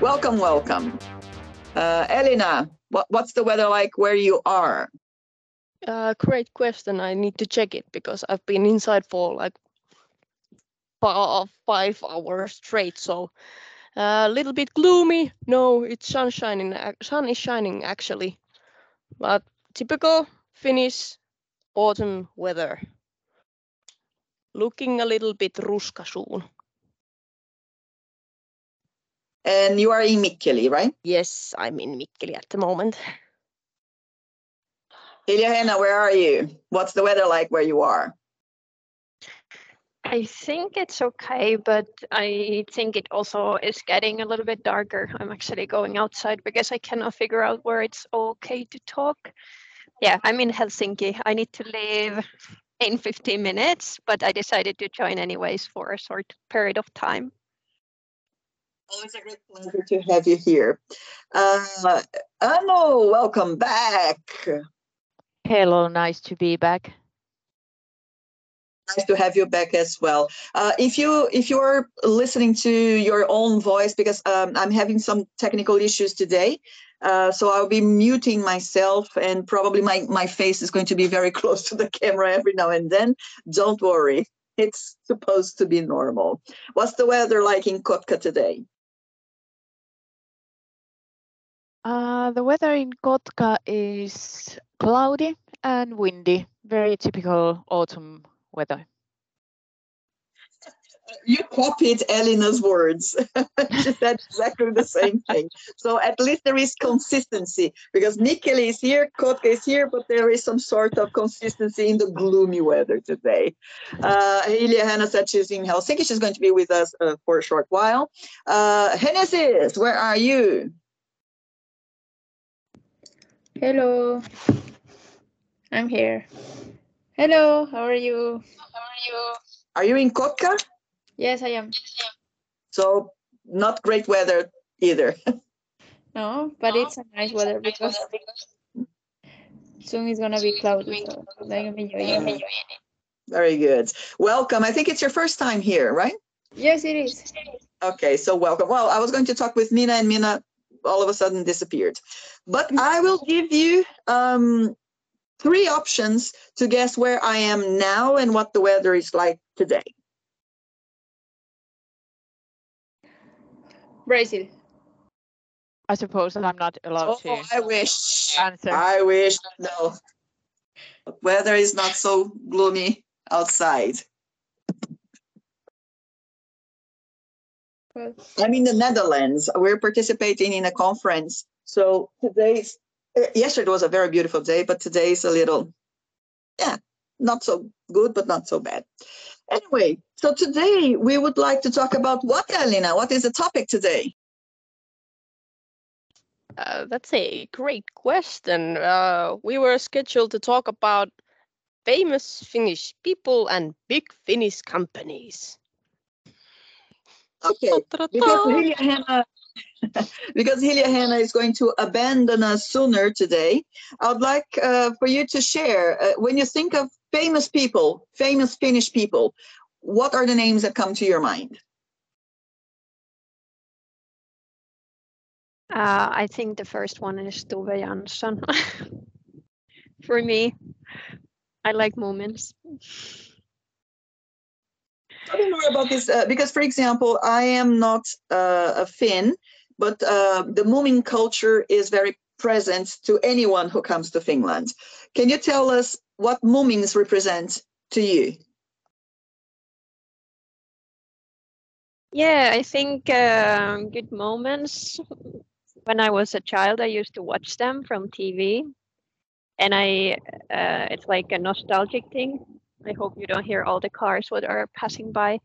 Welcome, welcome. Uh, Elina, what, what's the weather like where you are? Uh, great question. I need to check it because I've been inside for like five hours straight. So a uh, little bit gloomy. No, it's sun shining. Sun is shining actually, but typical Finnish autumn weather. Looking a little bit ruskasuun. And you are in Mikkeli, right? Yes, I'm in Mikkeli at the moment. Hilja where are you? What's the weather like where you are? I think it's okay, but I think it also is getting a little bit darker. I'm actually going outside because I cannot figure out where it's okay to talk. Yeah, I'm in Helsinki. I need to leave in 15 minutes, but I decided to join anyways for a short period of time. Always a great pleasure to have you here. Uh, Anu, welcome back. Hello, nice to be back. Nice to have you back as well. Uh, if you if you are listening to your own voice, because um, I'm having some technical issues today, uh, so I'll be muting myself, and probably my my face is going to be very close to the camera every now and then. Don't worry, it's supposed to be normal. What's the weather like in Kotka today? Uh, the weather in Kotka is cloudy and windy, very typical autumn weather. You copied Elina's words. she said exactly the same thing. So at least there is consistency because Mikkeli is here, Kotka is here, but there is some sort of consistency in the gloomy weather today. Uh, Hilja Hanna said she's in Helsinki. She's going to be with us uh, for a short while. Uh, Genesis, where are you? Hello. I'm here. Hello, how are you? How are you? Are you in Kotka? Yes, I am. So not great weather either. no, but no, it's a nice weather because soon it's gonna be cloudy. So it. Very good. Welcome. I think it's your first time here, right? Yes, it is. Okay, so welcome. Well, I was going to talk with Mina and Mina all of a sudden disappeared. But I will give you um, three options to guess where I am now and what the weather is like today. Brazil. I suppose I'm not allowed to. oh, to. I wish. Answer. I wish. No. Weather is not so gloomy outside. I'm in the Netherlands. We're participating in a conference. So today's, uh, yesterday was a very beautiful day, but today's a little, yeah, not so good, but not so bad. Anyway, so today we would like to talk about what, Elina? What is the topic today? Uh, that's a great question. Uh, we were scheduled to talk about famous Finnish people and big Finnish companies. Okay, because Hilja Hanna, because Hilja Hanna is going to abandon us sooner today, I would like uh, for you to share, uh, when you think of famous people, famous Finnish people, what are the names that come to your mind? Uh, I think the first one is Tove Jansson. for me, I like Moomins. Tell me more about this uh, because, for example, I am not uh, a Finn, but uh, the Moomin culture is very present to anyone who comes to Finland. Can you tell us what Moomins represent to you? Yeah, I think uh, good moments. When I was a child, I used to watch them from TV, and I uh, it's like a nostalgic thing I hope you don't hear all the cars that are passing by.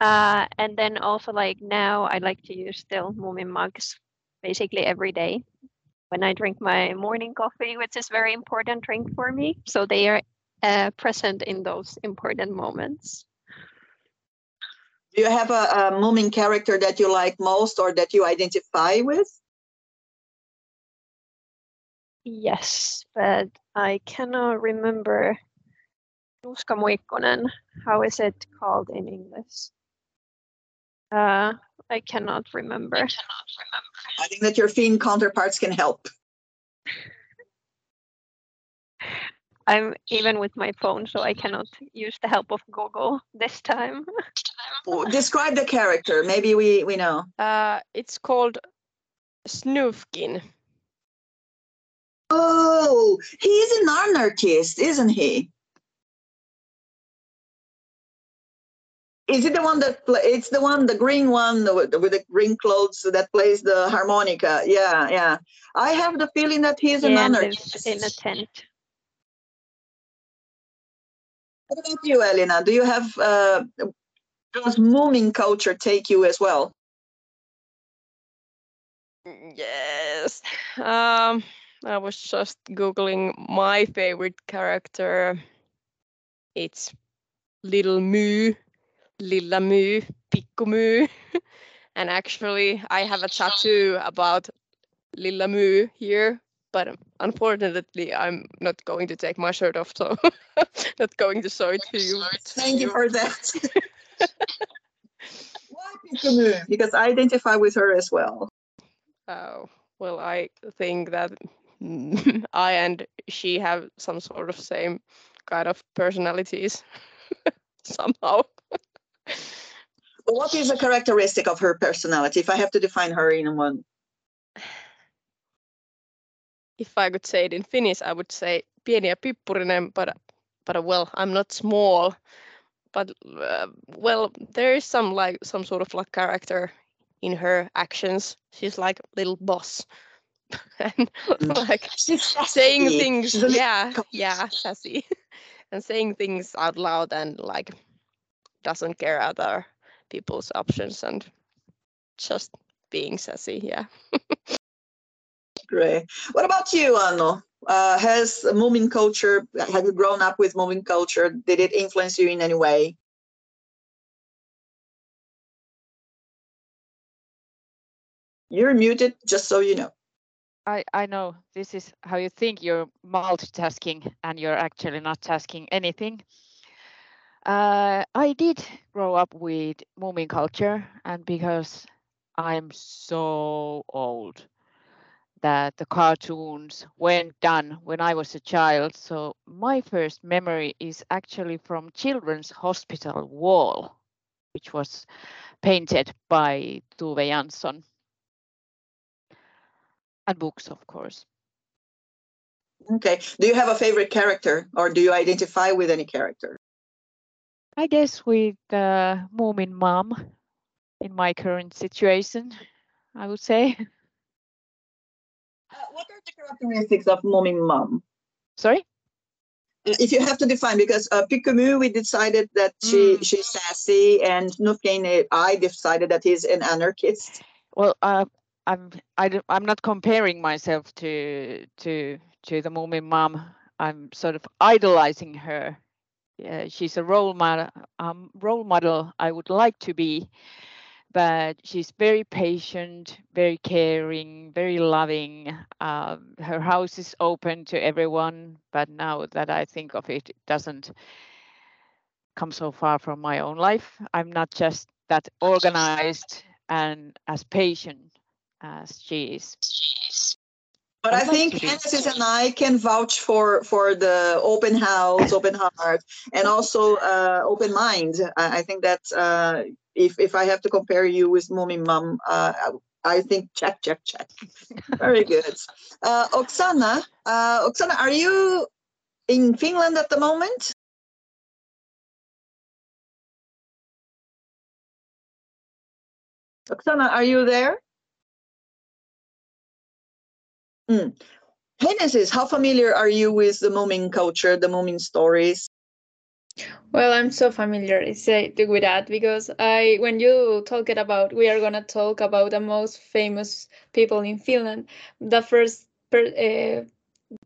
Uh, and then also like now I like to use still Moomin mugs basically every day when I drink my morning coffee, which is very important drink for me. So they are uh, present in those important moments. Do you have a, a Moomin character that you like most or that you identify with? Yes, but I cannot remember Nuuskamuikkunen. How is it called in English? Uh, I cannot remember. I think that your Finn counterparts can help. I'm even with my phone, so I cannot use the help of Google this time. Describe the character. Maybe we we know. Uh, it's called Snufkin. Oh, he's an anarchist, isn't he? Is it the one that pla it's the one, the green one with the, with the green clothes that plays the harmonica? Yeah, yeah. I have the feeling that he's an Yeah, and anarchist. in a tent. What about you, Elina? Do you have uh, does Moomin culture take you as well? Yes. Um, I was just googling my favorite character. It's Little My, Lilla My, Pikku Myy. and actually, I have a tattoo about Lilla My here, but unfortunately, I'm not going to take my shirt off, so not going to show it to you. Thank you for that. Why Pikku Myy? Because I identify with her as well. Oh, well, I think that I and she have some sort of same kind of personalities somehow. What is a characteristic of her personality? If I have to define her in one, If I could say it in Finnish, I would say pieni ja pippurinen, but but well, I'm not small. But uh, well, there is some like some sort of like character in her actions. She's like little boss, and Mm. like she's saying things She's a little yeah yeah sassy and saying things out loud and like doesn't care other people's options and just being sassy yeah Great. What about you, Anu? Uh, has Moomin culture, have you grown up with Moomin culture? Did it influence you in any way? You're muted, just so you know. I, I know this is how you think you're multitasking and you're actually not tasking anything. Uh, I did grow up with Moomin culture, and because I'm so old that the cartoons weren't done when I was a child, so my first memory is actually from Children's Hospital wall, which was painted by Tove Jansson. And books, of course. Okay. Do you have a favorite character or do you identify with any character? I guess with uh, Moomin mom in my current situation, I would say. Uh, what are the characteristics of Moomin mom? Sorry? Uh, If you have to define, because uh, Pikku Myy, we decided that she Mm. she's sassy, and Snufkin, I decided that he's an anarchist. Well, uh, I'm I don't, I'm not comparing myself to to to the Moomin mom. I'm sort of idolizing her. She's a role model. Um, role model I would like to be, but she's very patient, very caring, very loving. Um, her house is open to everyone, but now that I think of it, it doesn't come so far from my own life. I'm not just that organized and as patient as she is. But I think. Genesis and I can vouch for for the open house, open heart, and also uh, open mind. I, I think that uh, if if I have to compare you with Mommy Mum, uh, I think check, check, check. Very good. Uh, Oksana, uh, Oksana, are you in Finland at the moment? Oksana, are you there? Mm. How familiar are you with the Moomin culture, the Moomin stories? Well, I'm so familiar say, with that because I, when you talk it about, we are gonna talk about the most famous people in Finland. The first per, uh,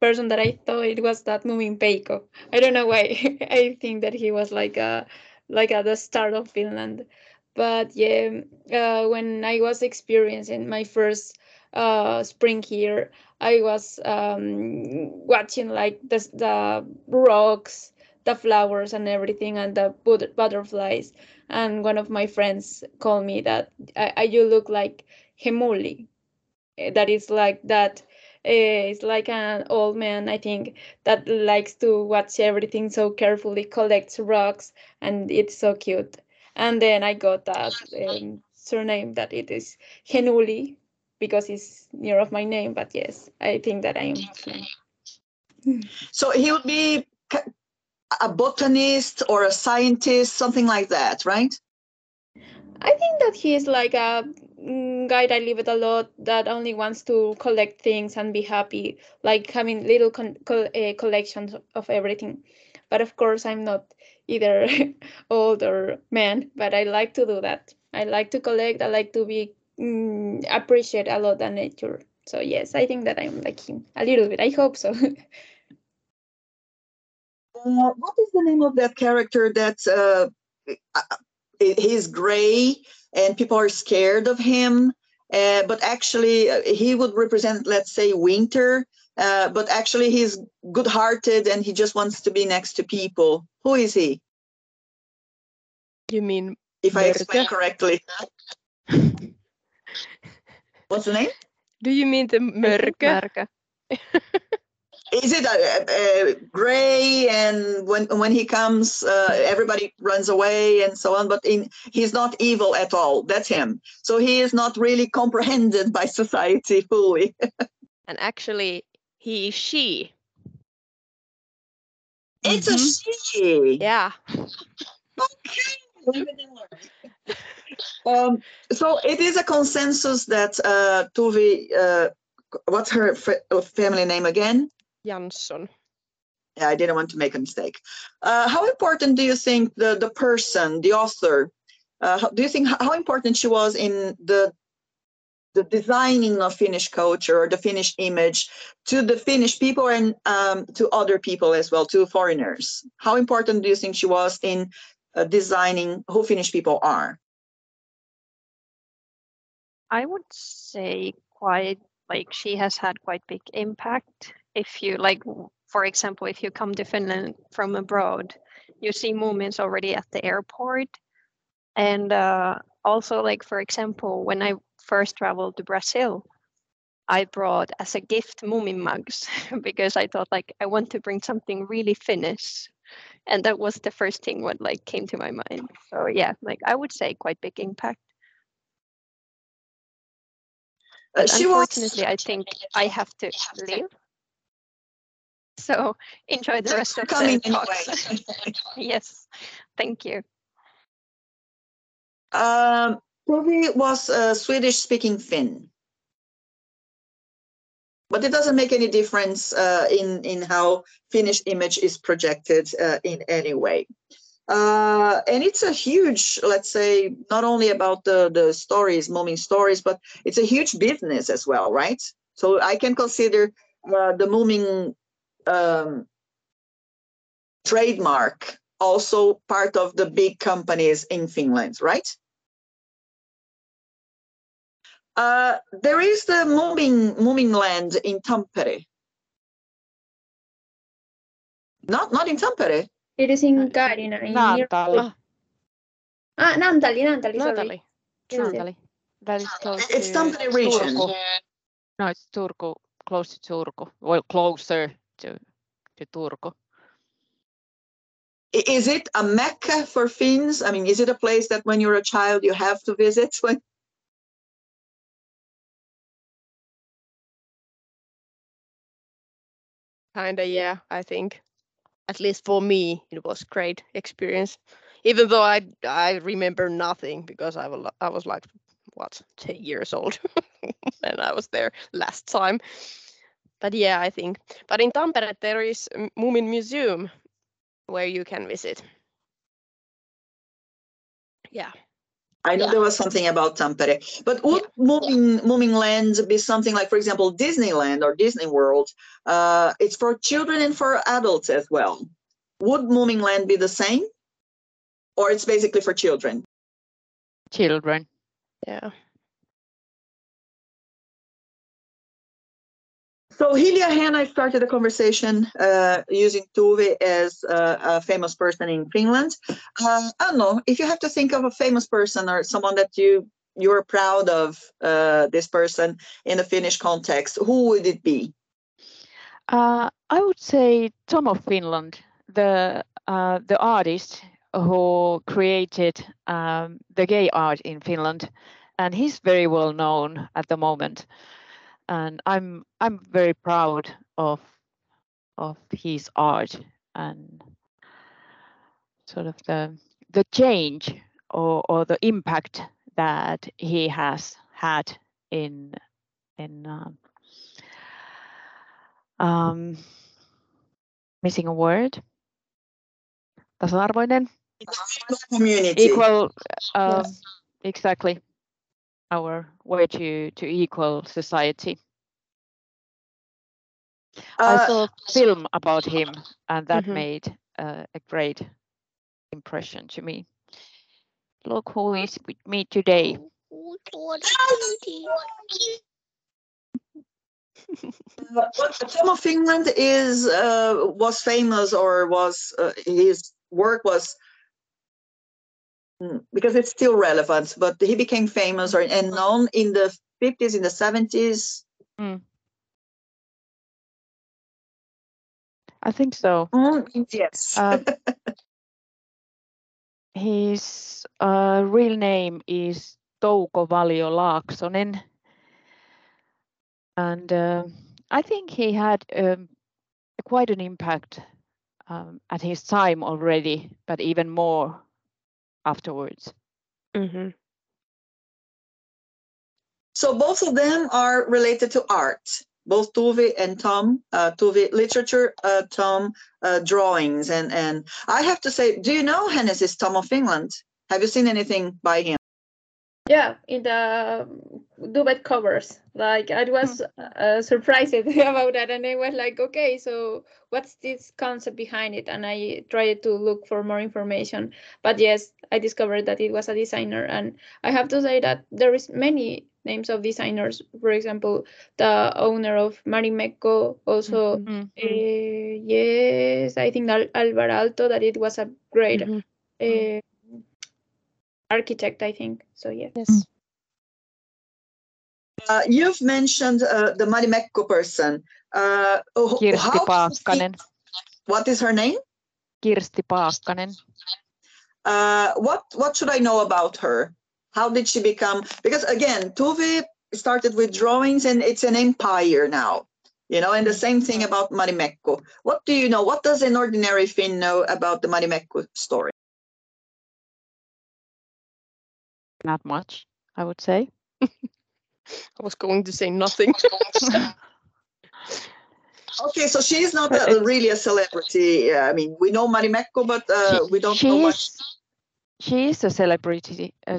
person that I thought it was that Moomin Peikko. I don't know why. I think that he was like a, like at the start of Finland. But yeah, uh, when I was experiencing my first uh, spring here, I was um, watching like the the rocks the flowers and everything and the but- butterflies. And one of my friends called me that I, I you look like Hemuli. Eh, That is like that. Uh, it's like an old man, I think, that likes to watch everything so carefully, collects rocks, and it's so cute. And then I got that um, surname that it is Henuli because it's near of my name. But yes, I think that I am. So he would be a botanist or a scientist, something like that, right? I think that he is like a mm, guy that live it a lot that only wants to collect things and be happy, like having little con- co- uh, collections of everything. But of course, I'm not either old or man, but I like to do that. I like to collect. I like to be mm, appreciate a lot the nature. So yes, I think that I'm like him a little bit. I hope so. Uh, what is the name of that character that uh, uh, he's gray and people are scared of him? Uh, but actually, uh, he would represent, let's say, winter. Uh, but actually, he's good-hearted and he just wants to be next to people. Who is he? You mean If I explain correctly. What's the name? do you mean the mörkö? Mörkö. Is it uh, uh, gray and when when he comes, uh, everybody runs away and so on? But in, he's not evil at all. That's him. So he is not really comprehended by society fully. And actually, he is she. It's Mhm. a she. Yeah. Okay. Live and learn. um, so it is a consensus that uh, Tove, uh, what's her fa- family name again? Jansson. Yeah, I didn't want to make a mistake. Uh, how important do you think the the person, the author, uh, how, do you think how important she was in the the designing of Finnish culture or the Finnish image to the Finnish people and um, to other people as well, to foreigners? How important do you think she was in uh, designing who Finnish people are? I would say quite like she has had quite big impact. If you like, for example, if you come to Finland from abroad, you see Moomins already at the airport, and uh, also like for example, when I first traveled to Brazil, I brought as a gift Moomin mugs because I thought like I want to bring something really Finnish, and that was the first thing what like came to my mind. So yeah, like I would say quite big impact. But she was unfortunately, I think I have to leave. So enjoy the rest of coming the talks. anyway. yes, thank you. Um, was a Swedish-speaking Finn, but it doesn't make any difference uh, in in how Finnish image is projected uh, in any way. Uh, and it's a huge, let's say, not only about the the stories, Moomin stories, but it's a huge business as well, right? So I can consider uh, the Moomin um, trademark also part of the big companies in Finland, right? Uh, there is the moving Moomin land in Tampere. Not not in Tampere. It is in Kaarina. in near- Naantali. Ah, Naantali, Naantali, sorry. Natalie. Yes, yes. That is close It's to Tampere region. Turku. No, it's Turku, close to Turku. Well, closer to to Turku. Is it a mecca for Finns? I mean, is it a place that when you're a child you have to visit? When Kinda, yeah, I think. At least for me, it was great experience. Even though I I remember nothing because I was I was like what ten years old when I was there last time. But yeah, I think. But in Tampere there is Moomin Museum where you can visit. Yeah. I know there was something about Tampere, but would moving Moomin land be something like, for example, Disneyland or Disney World? Uh, it's for children and for adults as well. Would Moomin land be the same, or it's basically for children? Children. Yeah. So Hilja Hanna started a conversation uh, using Tove as a, a, famous person in Finland. Uh, I don't know if you have to think of a famous person or someone that you you're proud of uh, this person in the Finnish context. Who would it be? Uh, I would say Tom of Finland, the uh, the artist who created um, the gay art in Finland, and he's very well known at the moment and I'm I'm very proud of of his art and sort of the the change or, or the impact that he has had in in um, um, missing a word. Tasa-arvoinen community. Equal um, yes. exactly our way to to equal society. Uh, I saw a film about him, and that mm -hmm. made uh, a great impression to me. Look who is with me today. Tom of Finland is uh, was famous or was uh, his work was because it's still relevant, but he became famous or and known in the 50s, in the 70s. Mm. I think so. Mm, yes. uh, his uh, real name is Touko Valio Laaksonen. And uh, I think he had um, quite an impact um, at his time already, but even more afterwards. Mm-hmm. So both of them are related to art. Both Tove and Tom, uh, Tove literature, uh, Tom uh, drawings, and and I have to say, do you know Genesis Tom of Finland? Have you seen anything by him? Yeah, in the duvet covers. Like I was hmm. uh, surprised about that, and I was like, okay, so what's this concept behind it? And I tried to look for more information. But yes, I discovered that it was a designer, and I have to say that there is many names of designers. For example, the owner of Marimekko also. Mm-hmm. Uh, yes, I think that Alvar Aalto that it was a great. Mm-hmm. Uh, architect, I think. So yeah. Yes. Uh, you've mentioned uh, the Marimekko person. Uh, Kirsti Paakkanen. What is her name? Kirsti Paakkanen. Uh, what what should I know about her? How did she become? Because again, Tove started with drawings, and it's an empire now. You know, and the same thing about Marimekko. What do you know? What does an ordinary Finn know about the Marimekko story? Not much, I would say. I was going to say nothing. okay, so she's not a, really a celebrity. I mean, we know Marimekko, but uh, she, we don't know much. She is a celebrity, uh,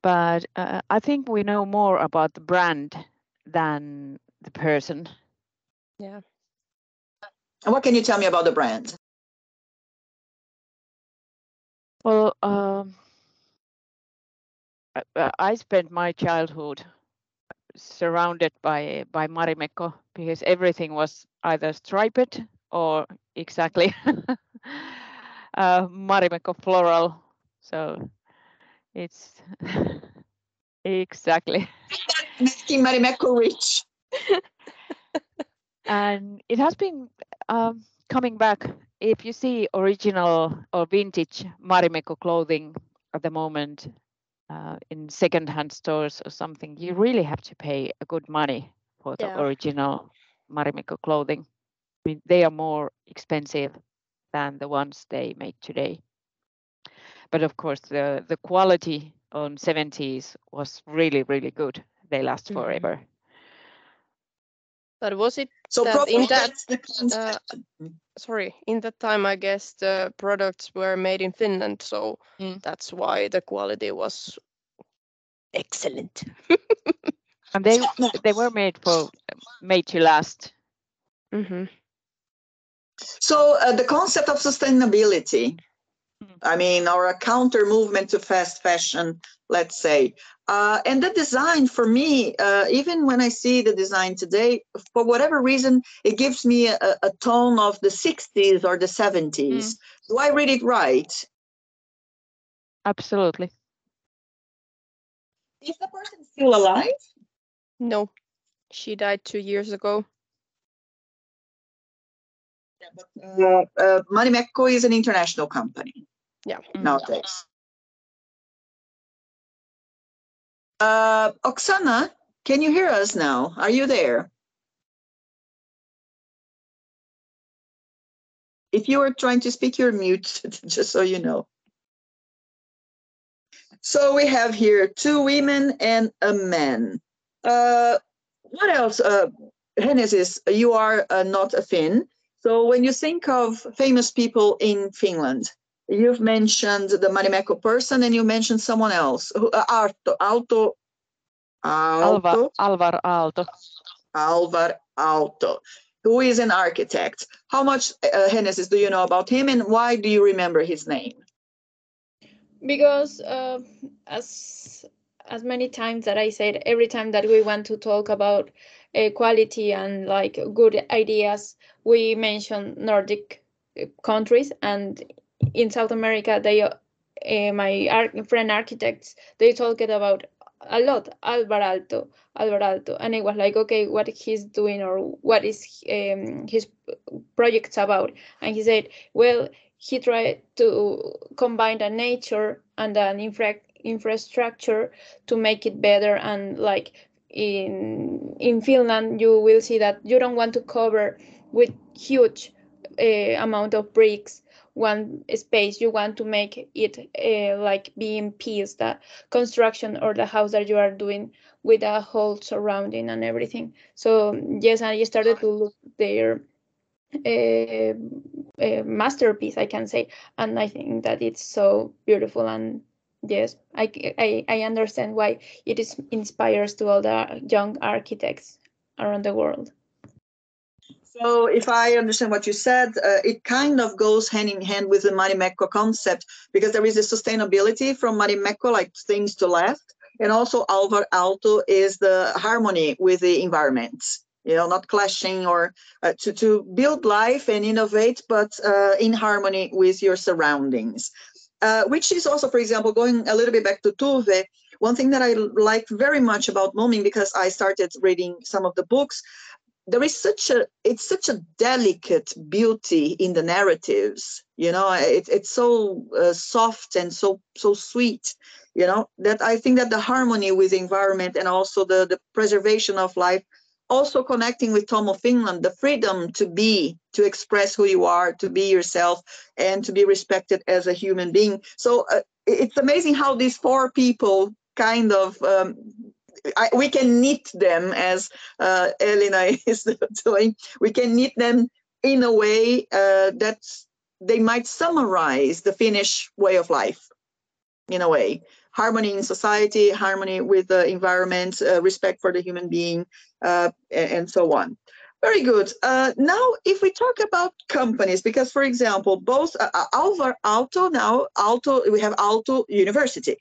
but uh, I think we know more about the brand than the person. Yeah. And what can you tell me about the brand? Well, um, I spent my childhood surrounded by by Marimekko because everything was either striped or exactly uh, Marimekko floral. So it's exactly making Marimekko rich. and it has been um, coming back. If you see original or vintage Marimekko clothing at the moment, uh, in second-hand stores or something, you really have to pay a good money for the yeah. original Marimekko clothing. I mean, they are more expensive than the ones they make today. But of course, the the quality on 70s was really really good. They last mm-hmm. forever. But was it so that in that uh, sorry in that time I guess the products were made in Finland, so mm. that's why the quality was excellent. and they they were made for made to last. Mm-hmm. So uh, the concept of sustainability I mean, or a counter movement to fast fashion, let's say. Uh, and the design for me, uh, even when I see the design today, for whatever reason, it gives me a, a tone of the 60s or the 70s. Mm. Do I read it right? Absolutely. Is the person still alive? No, she died two years ago. Yeah, but, uh, uh, Marimekko is an international company. Yeah. Nowadays. Uh, Oksana, can you hear us now? Are you there? If you are trying to speak, you're muted, just so you know. So we have here two women and a man. Uh, what else? Uh, Genesis, you are uh, not a Finn. So when you think of famous people in Finland, you've mentioned the Marimekko person and you mentioned someone else. Who, uh, Arto, Alto, Alto, Alvar Aalto. Alvar Aalto, who is an architect. How much, uh, Genesis, do you know about him and why do you remember his name? because uh, as as many times that I said, every time that we want to talk about equality and like good ideas, we mention Nordic uh, countries, and in South America, they uh, my ar- friend architects they talked about a lot Alvar Aalto, Alvar Aalto, and it was like, okay, what he's doing or what is um, his projects about, and he said, well, he tried to combine the nature and an infra infrastructure to make it better. And like in in Finland you will see that you don't want to cover with huge uh, amount of bricks one space you want to make it uh, like being piece the construction or the house that you are doing with a whole surrounding and everything so yes i started to look there a, a masterpiece, I can say, and I think that it's so beautiful and yes, I, I, I understand why it is inspires to all the young architects around the world. So, if I understand what you said, uh, it kind of goes hand in hand with the Marimekko concept because there is a sustainability from Marimekko, like things to last, and also Alvar Aalto is the harmony with the environment you know not clashing or uh, to, to build life and innovate but uh, in harmony with your surroundings. Uh, which is also for example going a little bit back to Tove one thing that I like very much about Moomin because I started reading some of the books there is such a it's such a delicate beauty in the narratives you know it, it's so uh, soft and so so sweet you know that i think that the harmony with the environment and also the the preservation of life also connecting with Tom of Finland the freedom to be, to express who you are, to be yourself, and to be respected as a human being. So uh, it's amazing how these four people kind of um, I, we can knit them as uh, Elina is doing. We can knit them in a way uh, that they might summarize the Finnish way of life, in a way harmony in society, harmony with the environment, uh, respect for the human being, uh, and, and, so on. Very good. Uh, now, if we talk about companies, because for example, both uh, Alvar Aalto now, Aalto we have Aalto University,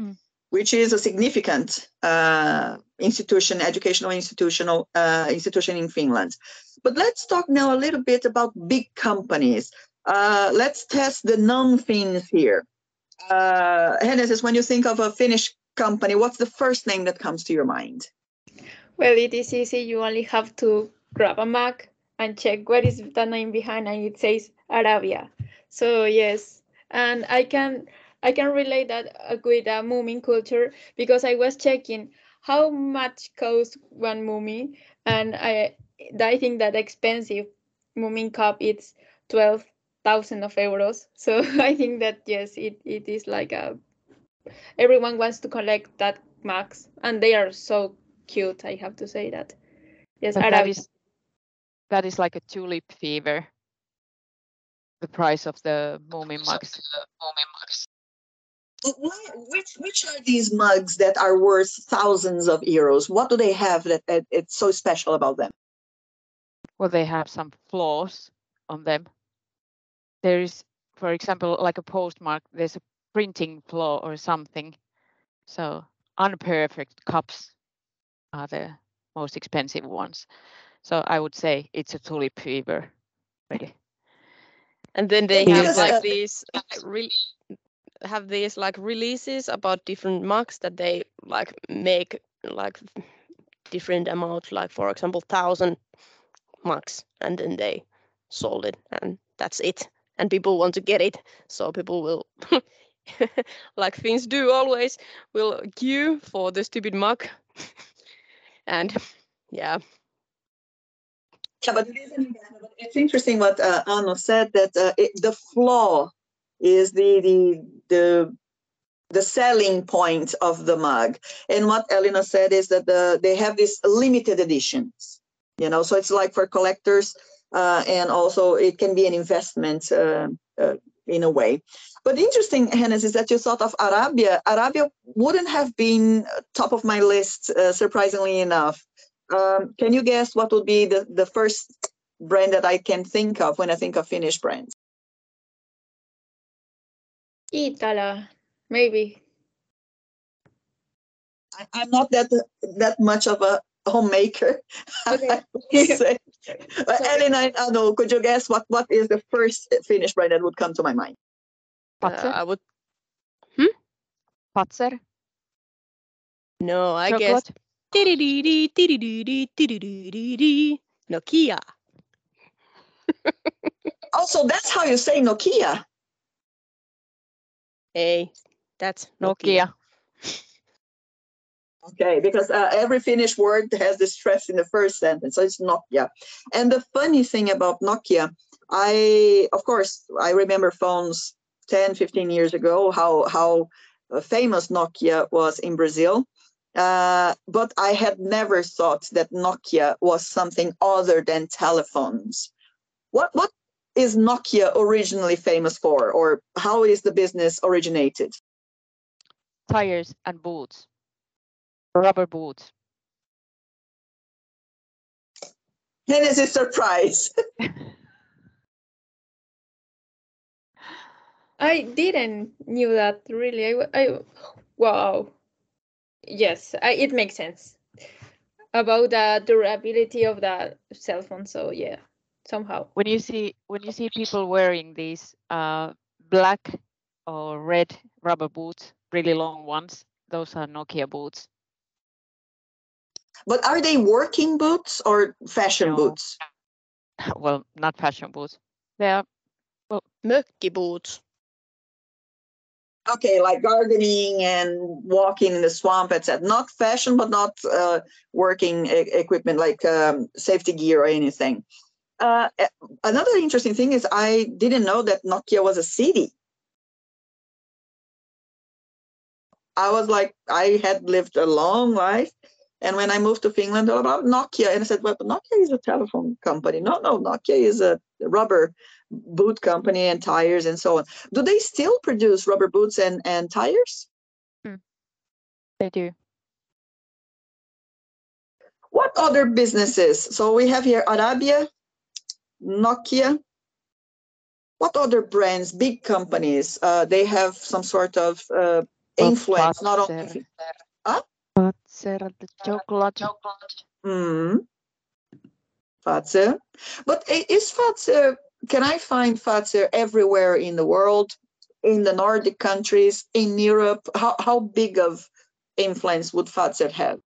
mm. Which is a significant uh, institution, educational institutional institution in Finland. But let's talk now a little bit about big companies. let's test the non-Finns here uh, Genesis, when you think of a Finnish company, what's the first name that comes to your mind? Well, it is easy. You only have to grab a map and check what is the name behind, and it says Arabia. So yes, and I can I can relate that uh, with a Moomin culture because I was checking how much costs one Moomin, and I I think that expensive Moomin cup it's twelve thousand of euros. So I think that yes, it, it is like a everyone wants to collect that max, and they are so cute. I have to say that. Yes, that is that is like a tulip fever. The price of the Moomin mugs. Which which are these mugs that are worth thousands of euros? What do they have that, that it's so special about them? Well, they have some flaws on them there is for example, like a postmark, there's a printing flaw or something. So unperfect cups are the most expensive ones. So I would say it's a tulip fever, really. And then they Yeah, have like uh, these re- have these like releases about different mugs that they like make like different amounts, like for example, thousand mugs, and then they sold it, and that's it. And people want to get it, so people will, like things do always, will queue for the stupid mug. and yeah, Yeah, but it isn't. It's interesting what uh, Anu said that uh, it, the flaw is the the the the selling point of the mug, and what Elina said is that the they have these limited editions. You know, so it's like for collectors, uh, and also it can be an investment uh, uh, in a way. But interesting, Genesis, is that you thought of Arabia. Arabia wouldn't have been top of my list, uh, surprisingly enough. Um, can you guess what would be the, the first brand that I can think of when I think of Finnish brands? Iittala, maybe. I, I'm not that that much of a homemaker. Okay. I would say. But Sorry. Elina, I don't know, could you guess what, what is the first Finnish brand that would come to my mind? uh, I would Fazer, no, I guess chocolate. Nokia. Also, that's how you say Nokia. Hey, that's Nokia. Nokia. Okay, because uh, every Finnish word has the stress in the first sentence, so it's Nokia. And the funny thing about Nokia, I, of course, I remember phones 10, 15 years ago, how, how uh, famous Nokia was in Brazil. Uh, but I had never thought that Nokia was something other than telephones. What, what is Nokia originally famous for, or how is the business originated? Tires and boots. Rubber boots. Genesis is surprised. I didn't knew that really. I. wow. Yes, I, it makes sense about the durability of the cell phone. So yeah, somehow. When you see when you see people wearing these uh, black or red rubber boots, really long ones, those are Nokia boots. But are they working boots or fashion No. boots? Well, not fashion boots. They are Mökkiboots. Okay, like gardening and walking in the swamp, etc. Not fashion, but not uh, working e- equipment like um, safety gear or anything. Uh, eh, another interesting thing is I didn't know that Nokia was a city. I was like, I had lived a long life. And when I moved to Finland, all about Nokia. And I said, well, Nokia is a telephone company. No, no, Nokia is a rubber boot company and tires and so on. Do they still produce rubber boots and, and tires? they do. What other businesses? So we have here Arabia, Nokia. What other brands, big companies, uh, they have some sort of uh, influence, not only. Fazer. Huh? Fazer, the chocolate. Mm. Fazer. But is Fazer, can I find Fazer everywhere in the world, in the Nordic countries, in Europe? How, how big of influence would Fazer have?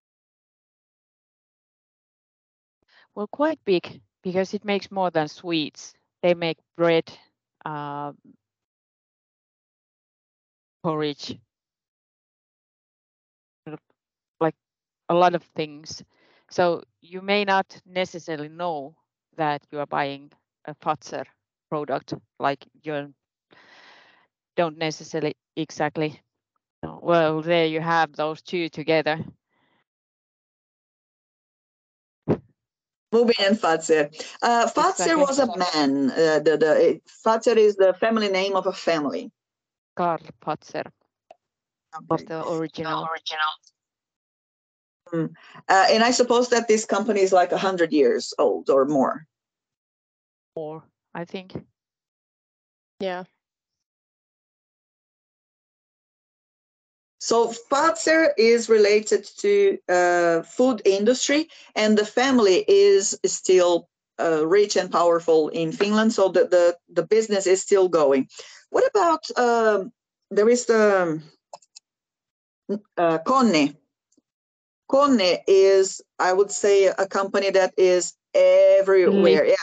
Well, quite big because it makes more than sweets. They make bread, um, porridge, like a lot of things. So you may not necessarily know that you are buying a Fazer product, like you don't necessarily exactly. Well, there you have those two together. Moomin and Fazer. Uh, Fazer was a man. Uh, the, the, it- Fazer is the family name of a family. Karl Fazer was Okay. the original. Uh, and I suppose that this company is like 100 years old or more. Or I think Yeah. So Fazer is related to uh, food industry, and the family is still uh, rich and powerful in Finland. So the, the, the business is still going. What about um, there is the uh, Kone. Kone is, I would say, a company that is everywhere. Yeah.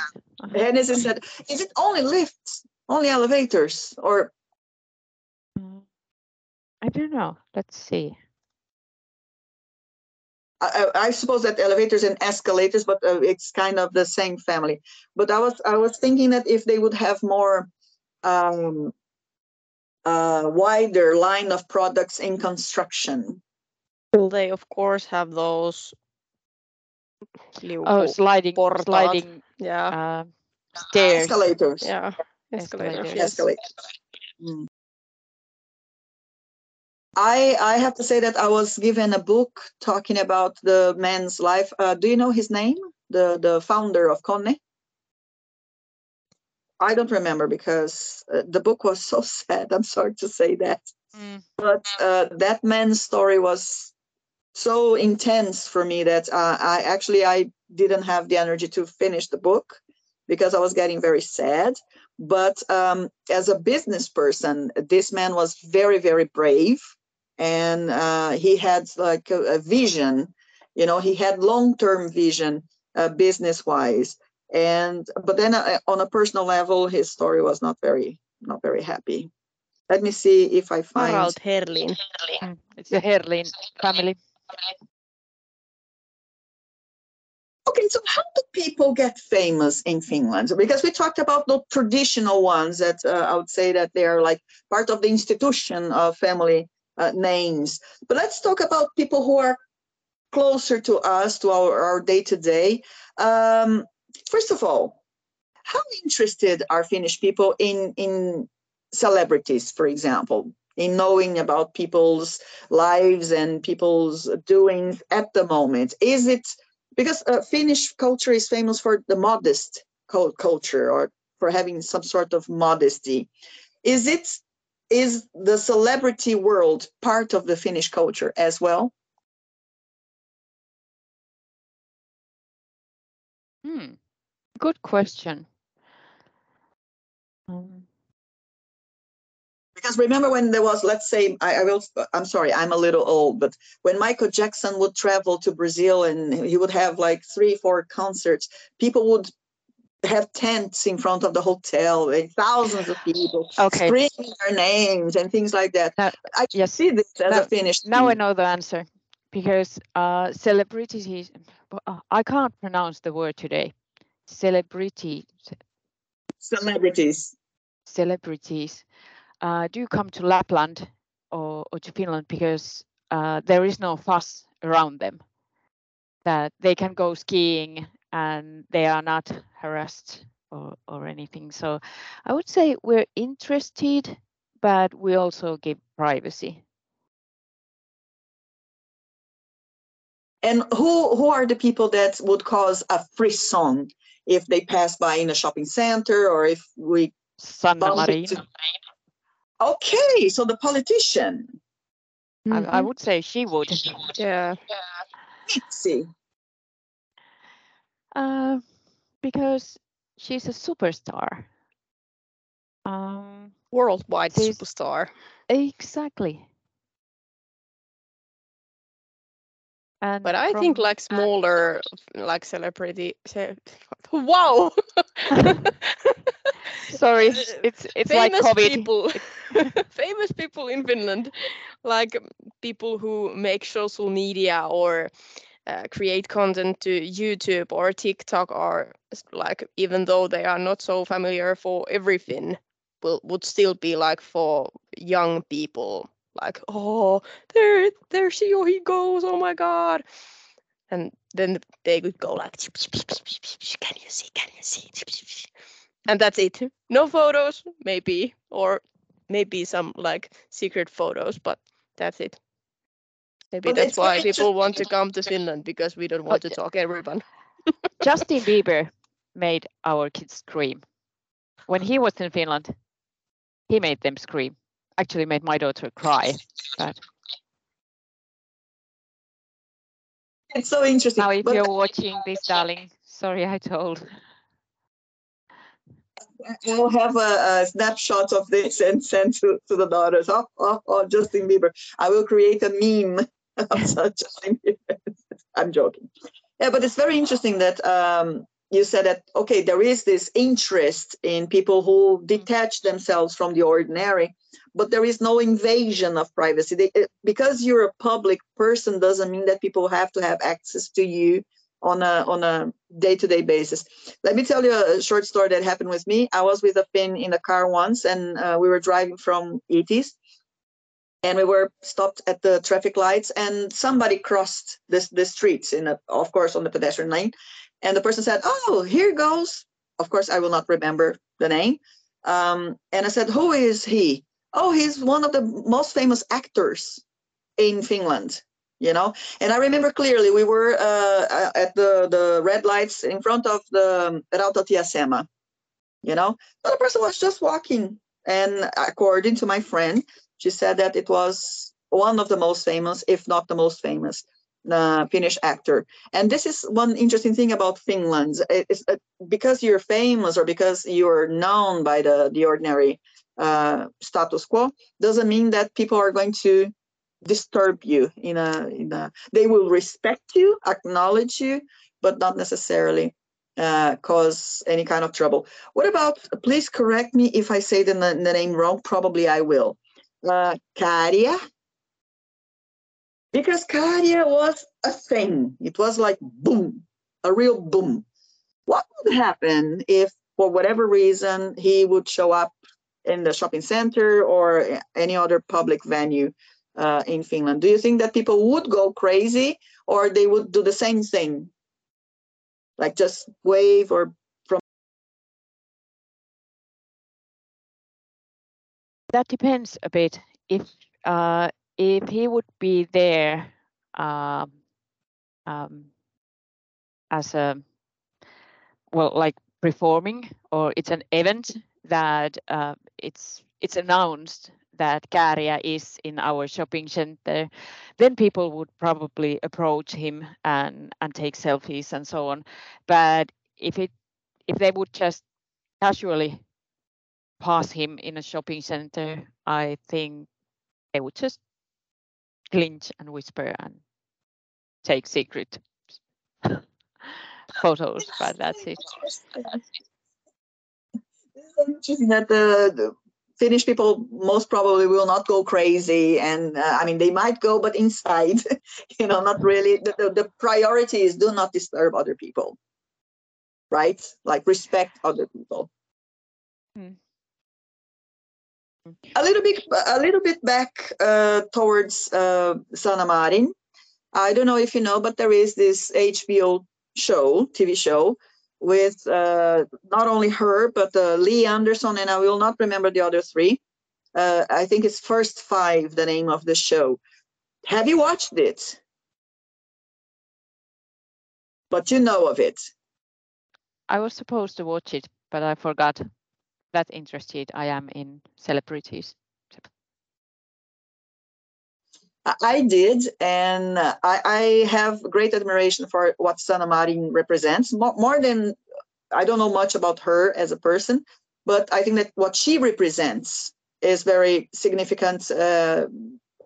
Genesis said, is it only lifts, only elevators, or I don't know. Let's see. I, I I suppose that elevators and escalators, but uh, it's kind of the same family. But I was I was thinking that if they would have more um, uh, wider line of products in construction, Will they, of course, have those? Oh, sliding, portaat. sliding yeah, uh, stairs. escalators, yeah, escalators. Escalators. Yes. escalators. Mm. I I have to say that I was given a book talking about the man's life. Uh, do you know his name? The the founder of Kone? I don't remember because uh, the book was so sad. I'm sorry to say that. Mm, but uh, that man's story was so intense for me that uh, I actually I didn't have the energy to finish the book because I was getting very sad. But um, as a business person, this man was very very brave, and uh, he had like a, a vision. You know, he had long term vision uh, business wise. And but then uh, on a personal level, his story was not very not very happy. Let me see if I find. Harald Herlin. mm, It's the Herlin family. Okay, so how do people get famous in Finland? Because we talked about the traditional ones that uh, I would say that they are like part of the institution of family uh, names. But let's talk about people who are closer to us, to our, our day-to-day. Um, first of all, how interested are Finnish people in, in celebrities, for example, in knowing about people's lives and people's doings at the moment? Is it because uh, Finnish culture is famous for the modest culture or for having some sort of modesty. Is it is the celebrity world part of the Finnish culture as well? Hmm. Good question. Um, Because remember when there was, let's say, I, I will, I'm sorry, I'm a little old, but when Michael Jackson would travel to Brazil and he would have like three, four concerts, people would have tents in front of the hotel and thousands of people Okay. screaming their names and things like that. Now- I yes. see this as Now- a Finnish. now I know the answer because uh, celebrities. uh, I can't pronounce the word today. Celebrity celebrities. celebrities uh, do come to Lapland or, or to Finland because uh, there is no fuss around them. That they can go skiing and they are not harassed or, or anything. So I would say we're interested, but we also give privacy. And who who are the people that would cause a frisson if they pass by in a shopping center or if we Sanna bump Marin, into- Okay, so the politician. I, I Mhm. would say she would. Yeah. Mitzi. Uh, because she's a superstar. Um, Worldwide She's- superstar. exactly. And But I think like smaller, like celebrity. ce- Wow. sorry, it's it's like famous COVID. people famous people in finland like people who make social media or uh, create content to youtube or tiktok or like even though they are not so familiar for everything will would still be like for young people like oh there there she or he goes oh my god. And then they would go like can you see can you see? And that's it. No photos maybe or maybe some like secret photos but that's it maybe But that's why people want to come to finland because we don't want to talk everyone Justin Bieber made our kids scream. When he was in Finland, he made them scream. Actually, made my daughter cry. But it's so interesting. Now, if But you're watching this, darling, sorry I told. I'll have a, a snapshot of this and send to, to the daughters. Oh, oh, oh, Justin Bieber. I will create a meme of such Bieber. I'm joking. Yeah, but it's very interesting that um, you said that, okay, there is this interest in people who detach themselves from the ordinary, but there is no invasion of privacy. They, because you're a public person doesn't mean that people have to have access to you on a on a day-to-day basis. Let me tell you a short story that happened with me. I was with a Finn in a car once, and uh, we were driving from Itis, and we were stopped at the traffic lights, and somebody crossed this the streets in a, of course, on the pedestrian lane, and the person said, "Oh, here goes." Of course, I will not remember the name. Um, and I said, "Who is he?" Oh, he's one of the most famous actors in Finland. You know, and I remember clearly we were uh, uh, at the the red lights in front of the Rautatieasema. You know, so the person was just walking, and according to my friend, she said that it was one of the most famous, if not the most famous, uh, Finnish actor. And this is one interesting thing about Finland. It's uh, because you're famous or because you're known by the the ordinary uh, status quo doesn't mean that people are going to disturb you in a in a they will respect you acknowledge you but not necessarily uh, cause any kind of trouble what about please correct me if i say the, the name wrong probably i will uh Käärijä because Käärijä was a thing it was like boom a real boom what would happen if for whatever reason he would show up in the shopping center or any other public venue uh, in Finland. Do you think that people would go crazy or they would do the same thing? Like just wave or That depends a bit. If uh, if he would be there um, um, as a well, like performing, or it's an event that uh, it's it's announced that Käärijä is in our shopping center, then people would probably approach him and and take selfies and so on. But if it if they would just casually pass him in a shopping center, I think they would just clinch and whisper and take secret photos. But that's it. Interesting that the, the Finnish people most probably will not go crazy, and uh, I mean they might go, but inside, you know, not really. The, the, the priority is do not disturb other people, right? Like respect other people. Hmm. A little bit, a little bit back uh, towards uh, Sanna Marin. I don't know if you know, but there is this HBO show, TV show, with uh, not only her but uh, Li Andersson, and I will not remember the other three. Uh, I think it's First Five, the name of the show. Have you watched it? But you know of it. I was supposed to watch it, but I forgot. That interested I am in celebrities. I- did, and I, I have great admiration for what Sanna Marin represents. More, more than I don't know much about her as a person, but I think that what she represents is very significant. Uh,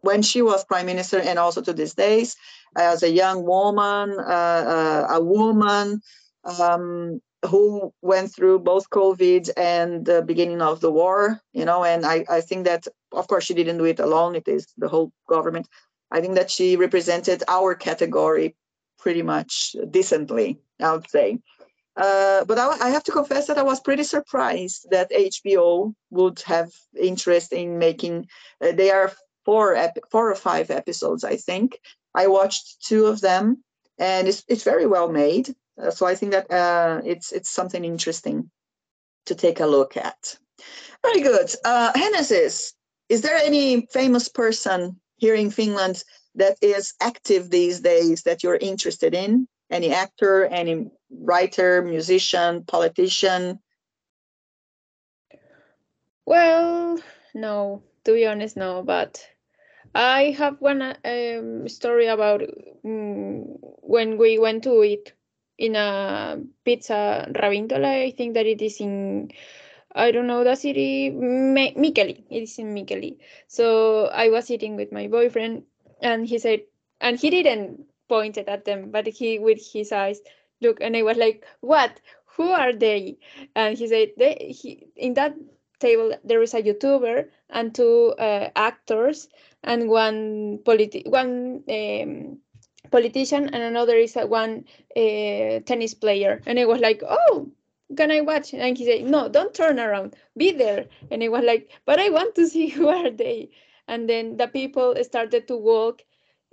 when she was prime minister, and also to these days, as a young woman, uh, uh, a woman um, who went through both COVID and the beginning of the war, you know, and I, I think that, of course, she didn't do it alone. It is the whole government. I think that she represented our category pretty much decently, I would say. Uh, but I, I have to confess that I was pretty surprised that HBO would have interest in making. Uh, they are four, ep- four or five episodes, I think. I watched two of them, and it's it's very well made. Uh, so I think that uh, it's it's something interesting to take a look at. Very good. Uh, Genesis, is there any famous person here in Finland that is active these days that you're interested in? Any actor, any writer, musician, politician? Well, no, to be honest, no. But I have one um, story about um, when we went to eat in a pizza Ravintola. I think that it is in I don't know the city, Me- Mikkeli. It is in Mikkeli. So I was eating with my boyfriend, and he said, and he didn't point it at them, but he with his eyes look, and I was like, "What? Who are they?" And he said, "They." He in that table there is a YouTuber and two uh, actors and one politi- one um, politician and another is a one uh, tennis player. And I was like, "Oh." can I watch? And he said, no, don't turn around, be there. And I was like, but I want to see who are they. And then the people started to walk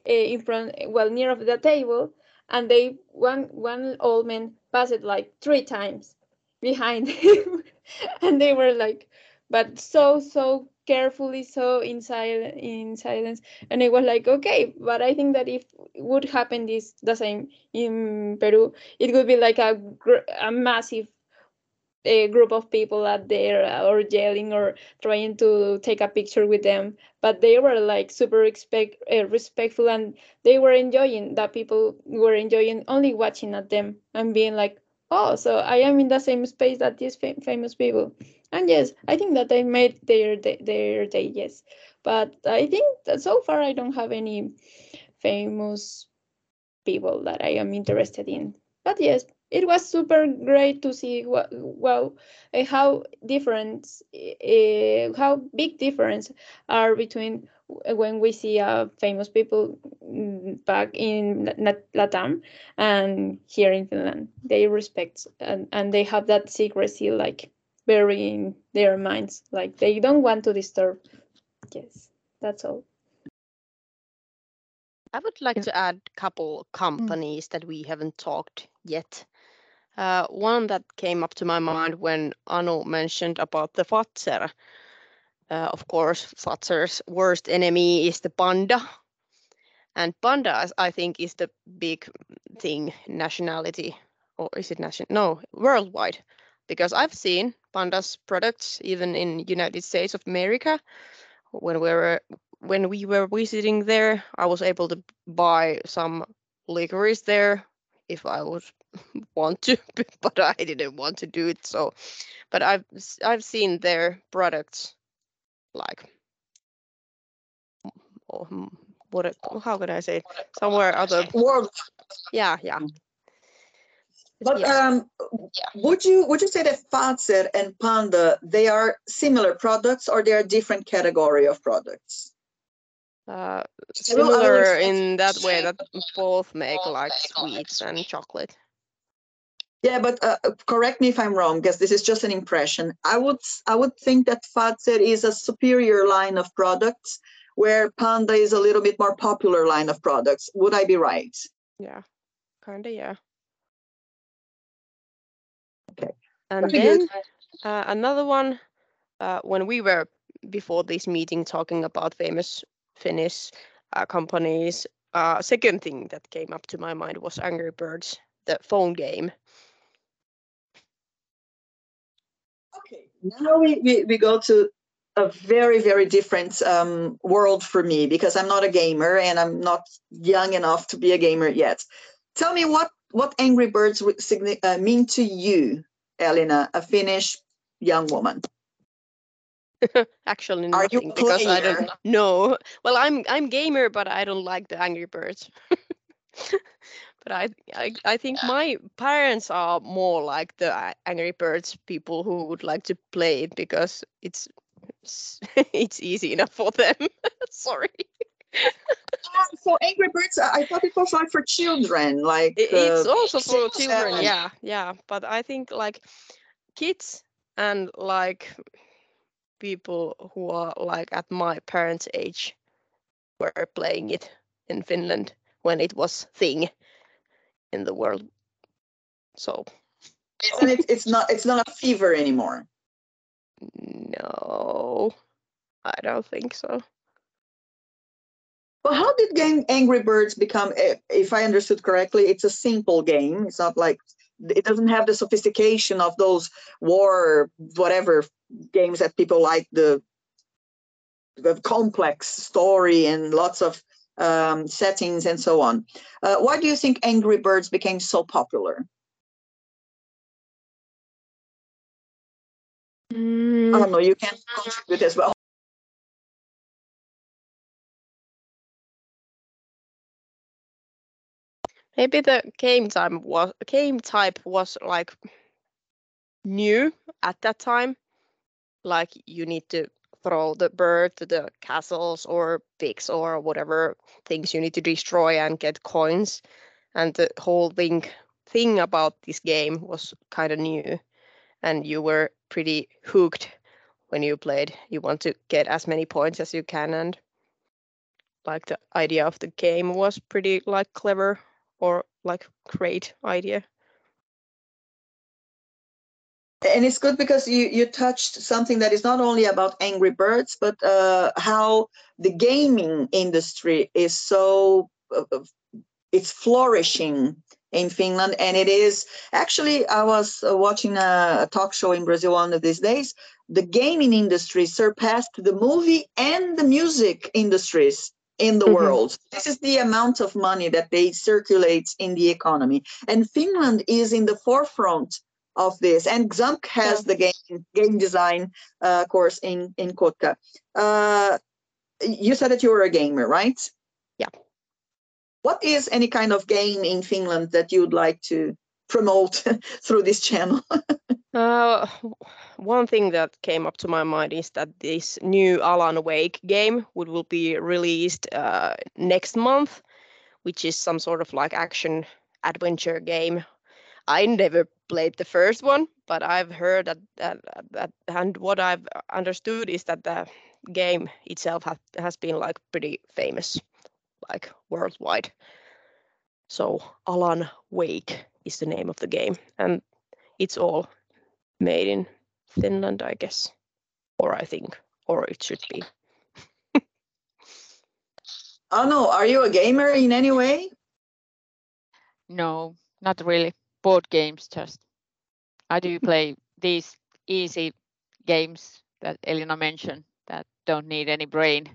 uh, in front, well, near of the table, and they one one old man passed like three times behind him, and they were like, but so so carefully, so in silence, in silence. And it was like, okay, but I think that if would happen this the same in Peru, it would be like a a massive a group of people out there uh, or yelling or trying to take a picture with them but they were like super respect, uh, respectful and they were enjoying that people were enjoying only watching at them and being like oh so i am in the same space that these fam- famous people and yes i think that they made their day, their day yes but i think that so far i don't have any famous people that i am interested in but yes it was super great to see well uh, how different uh, how big difference are between when we see uh, famous people back in Latam and here in Finland. They respect and, and they have that secrecy like very in their minds. Like they don't want to disturb. Yes, that's all. I would like to add a couple companies mm. that we haven't talked yet. Uh, one that came up to my mind when Anu mentioned about the Fazer. Uh, of course, Fazer's worst enemy is the panda. And panda, I think, is the big thing, nationality, or is it national? No, worldwide. Because I've seen pandas products even in United States of America. When we were when we were visiting there, I was able to buy some licorice there if I was want to, but I didn't want to do it. So, but I've I've seen their products like oh, what how can I say somewhere other world. Yeah, yeah. Mm. But yes. um, would you would you say that Fazer and Panda they are similar products or they are different category of products? Uh, similar in that way that both make like sweets and chocolate. Yeah, but uh, uh, correct me if I'm wrong, because this is just an impression. I would I would think that Fazer is a superior line of products, where Panda is a little bit more popular line of products. Would I be right? Yeah, kinda. Yeah. And then uh, another one, uh, when we were before this meeting talking about famous Finnish uh, companies, uh, second thing that came up to my mind was Angry Birds, the phone game. Okay, now we, we, we go to a very, very different um, world for me because I'm not a gamer and I'm not young enough to be a gamer yet. Tell me what, what Angry Birds uh, mean to you, Elina, a Finnish young woman. Actually, nothing because I don't know. Well, I'm I'm gamer, but I don't like the Angry Birds. but I, I I think my parents are more like the Angry Birds people who would like to play it because it's it's, it's easy enough for them. Sorry. so Angry Birds, I thought it was like for children, like it's uh, also for children. Yeah, yeah. But I think like kids and like people who are like at my parents' age were playing it in Finland when it was thing in the world. So isn't it it's not it's not a fever anymore. No. I don't think so. Well, how did game Angry Birds become if I understood correctly, it's a simple game. It's not like it doesn't have the sophistication of those war whatever games that people like the complex story and lots of um, settings and so on. Uh, why do you think Angry Birds became so popular? Mm, I don't know. You can contribute as well. Maybe the game time was game type was like new at that time. Like you need to throw the bird to the castles or pigs or whatever things you need to destroy and get coins. And the whole thing thing about this game was kind of new, and you were pretty hooked when you played. You want to get as many points as you can, and like the idea of the game was pretty like clever or like great idea. and it's good because you you touched something that is not only about angry birds but uh, how the gaming industry is so uh, uh, it's flourishing in finland. And it is actually i was uh, watching a, a, talk show in brazil one of these days. The gaming industry surpassed the movie and the music industries in the mm-hmm. world this is the amount of money that they circulate in the economy and finland is in the forefront of this. And Xamk has yeah. the game game design uh, course in in Kotka. Uh, you said that you were a gamer, right? Yeah. What is any kind of game in Finland that you'd like to promote through this channel? uh, one thing that came up to my mind is that this new Alan Wake game would will be released uh, next month, which is some sort of like action adventure game I never played the first one, but I've heard that, that, that and what I've understood is that the game itself has, has been like pretty famous, like worldwide. So Alan Wake is the name of the game, and it's all made in Finland, I guess, or I think, or it should be. oh no, are you a gamer in any way? No, not really board games just. I do play these easy games that Elina mentioned that don't need any brain.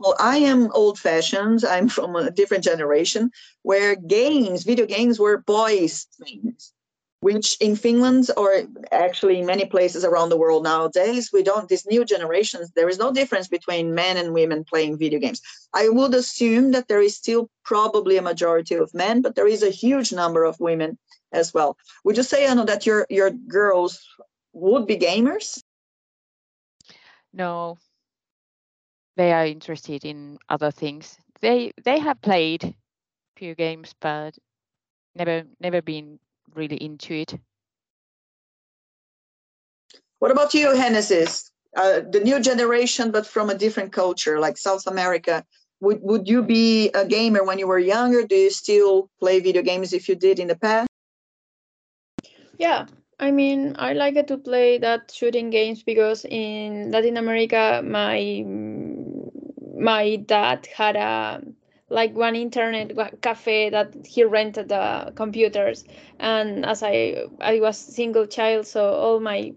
Well, I am old fashioned. I'm from a different generation where games, video games were boys' things which in Finland or actually in many places around the world nowadays, we don't, these new generations, there is no difference between men and women playing video games. I would assume that there is still probably a majority of men, but there is a huge number of women as well. Would you say, Anna, that your, your girls would be gamers? No, they are interested in other things. They they have played few games, but never never been really into it. What about you, Genesis? Uh, the new generation, but from a different culture, like South America. Would would you be a gamer when you were younger? Do you still play video games if you did in the past? Yeah, I mean, I like to play that shooting games because in Latin America, my my dad had a like one internet cafe that he rented the computers. And as i i was single child so all my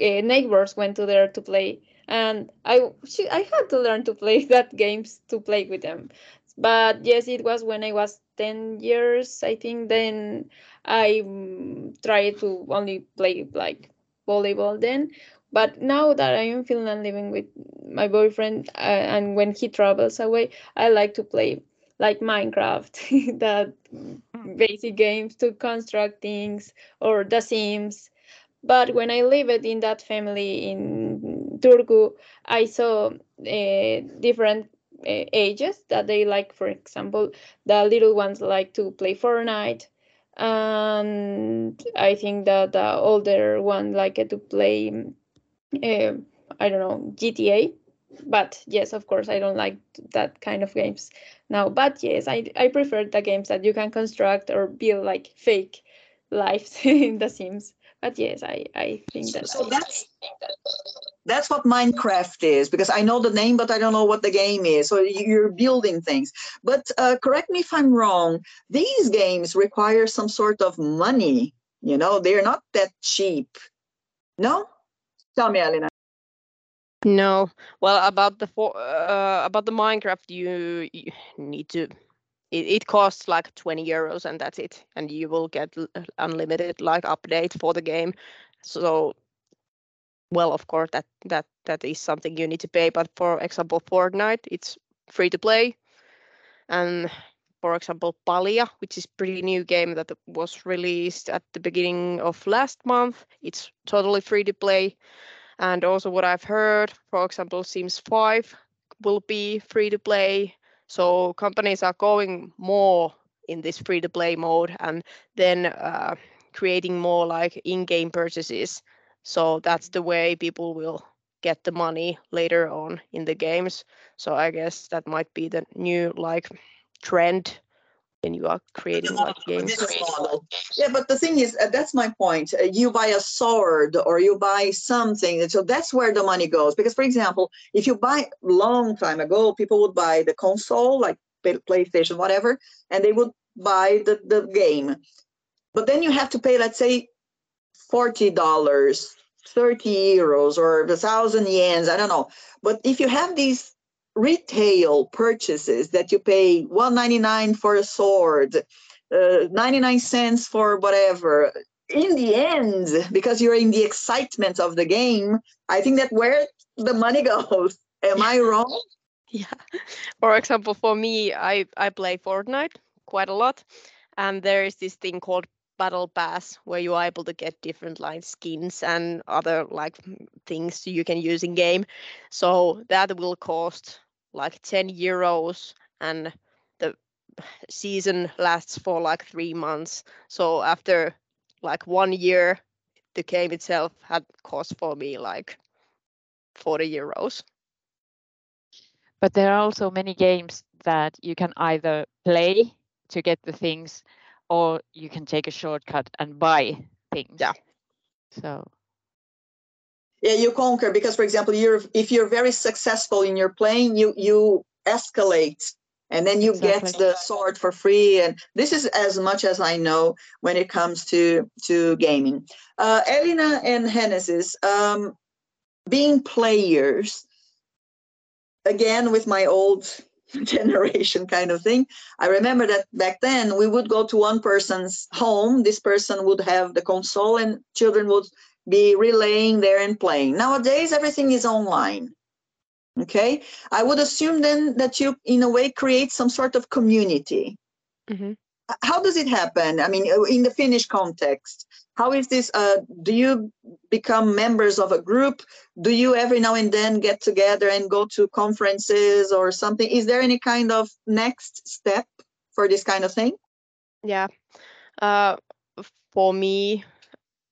uh, neighbors went to there to play. And i i had to learn to play that games to play with them. But yes it was when i was 10 years i think then i um, tried to only play like volleyball then but now that I am in Finland living with my boyfriend, uh, and when he travels away, I like to play like Minecraft, the hmm. basic games to construct things, or The Sims. But when I lived in that family in Turku, I saw uh, different uh, ages that they like. For example, the little ones like to play Fortnite, and I think that the older one like to play uh, I don't know, GTA. But yes, of course, I don't like that kind of games now. But yes, I, I prefer the games that you can construct or build like fake lives in The Sims. But yes, I, I think that. So, so that's that's what Minecraft is because I know the name, but I don't know what the game is. So you're building things. But uh, correct me if I'm wrong. These games require some sort of money. You know, they're not that cheap No? Tell me, Elina. No. Well, about the for, uh, about the Minecraft, you, you need to. It, it costs like 20 euros and that's it, and you will get unlimited like update for the game. So, well, of course that that that is something you need to pay. But for example, Fortnite, it's free to play, and for example, Palia, which is pretty new game that was released at the beginning of last month, it's totally free to play. And also what I've heard, for example, Sims 5 will be free to play. So companies are going more in this free to play mode and then uh, creating more like in-game purchases. So that's the way people will get the money later on in the games. So I guess that might be the new like trend when you are creating like games. Yeah, but the thing is, uh, that's my point. Uh, you buy a sword or you buy something, and so that's where the money goes. Because, for example, if you buy long time ago, people would buy the console, like PlayStation, whatever, and they would buy the, the game. But then you have to pay, let's say, forty dollars, thirty euros, or a thousand yens. I don't know. But if you have these retail purchases that you pay 199 for a sword uh, 99 cents for whatever. In the end because you're in the excitement of the game i think that where the money goes. Am i wrong? Yeah. For example, for me, I I play Fortnite quite a lot, and there is this thing called Battle Pass where you are able to get different like skins and other like mm, things you can use in game. So that will cost like 10 euros, and the season lasts for like three months. So after like one year, the game itself had cost for me like 40 euros. But there are also many games that you can either play to get the things or you can take a shortcut and buy things. Yeah. So yeah you conquer because for example you're if you're very successful in your playing you you escalate and then you get the sword for free and this is as much as i know when it comes to to gaming uh Elina and Genesis um being players again with my old generation kind of thing. I remember that back then we would go to one person's home. This person would have the console and children would be relaying there and playing. Nowadays everything is online okay? I would assume then that you in a way create some sort of community. Mhm. How does it happen i mean uh, in the finnish context how is this uh, do you become members of a group do you every now and then get together and go to conferences or something is there any kind of next step for this kind of thing Yeah. Uh, for me,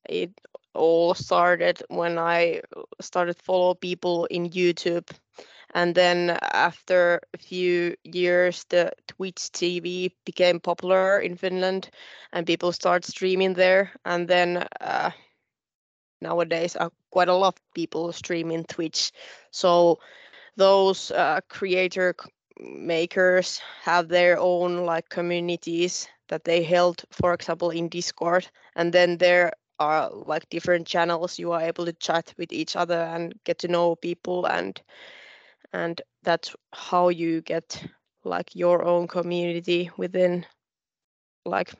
it all started when I started follow people in YouTube. And then after a few years, the Twitch TV became popular in Finland and people start streaming there. And then uh, nowadays, uh, quite a lot of people streaming Twitch. So those uh, creator makers have their own like communities that they held for example in discord and then there are like different channels you are able to chat with each other and get to know people and and that's how you get like your own community within like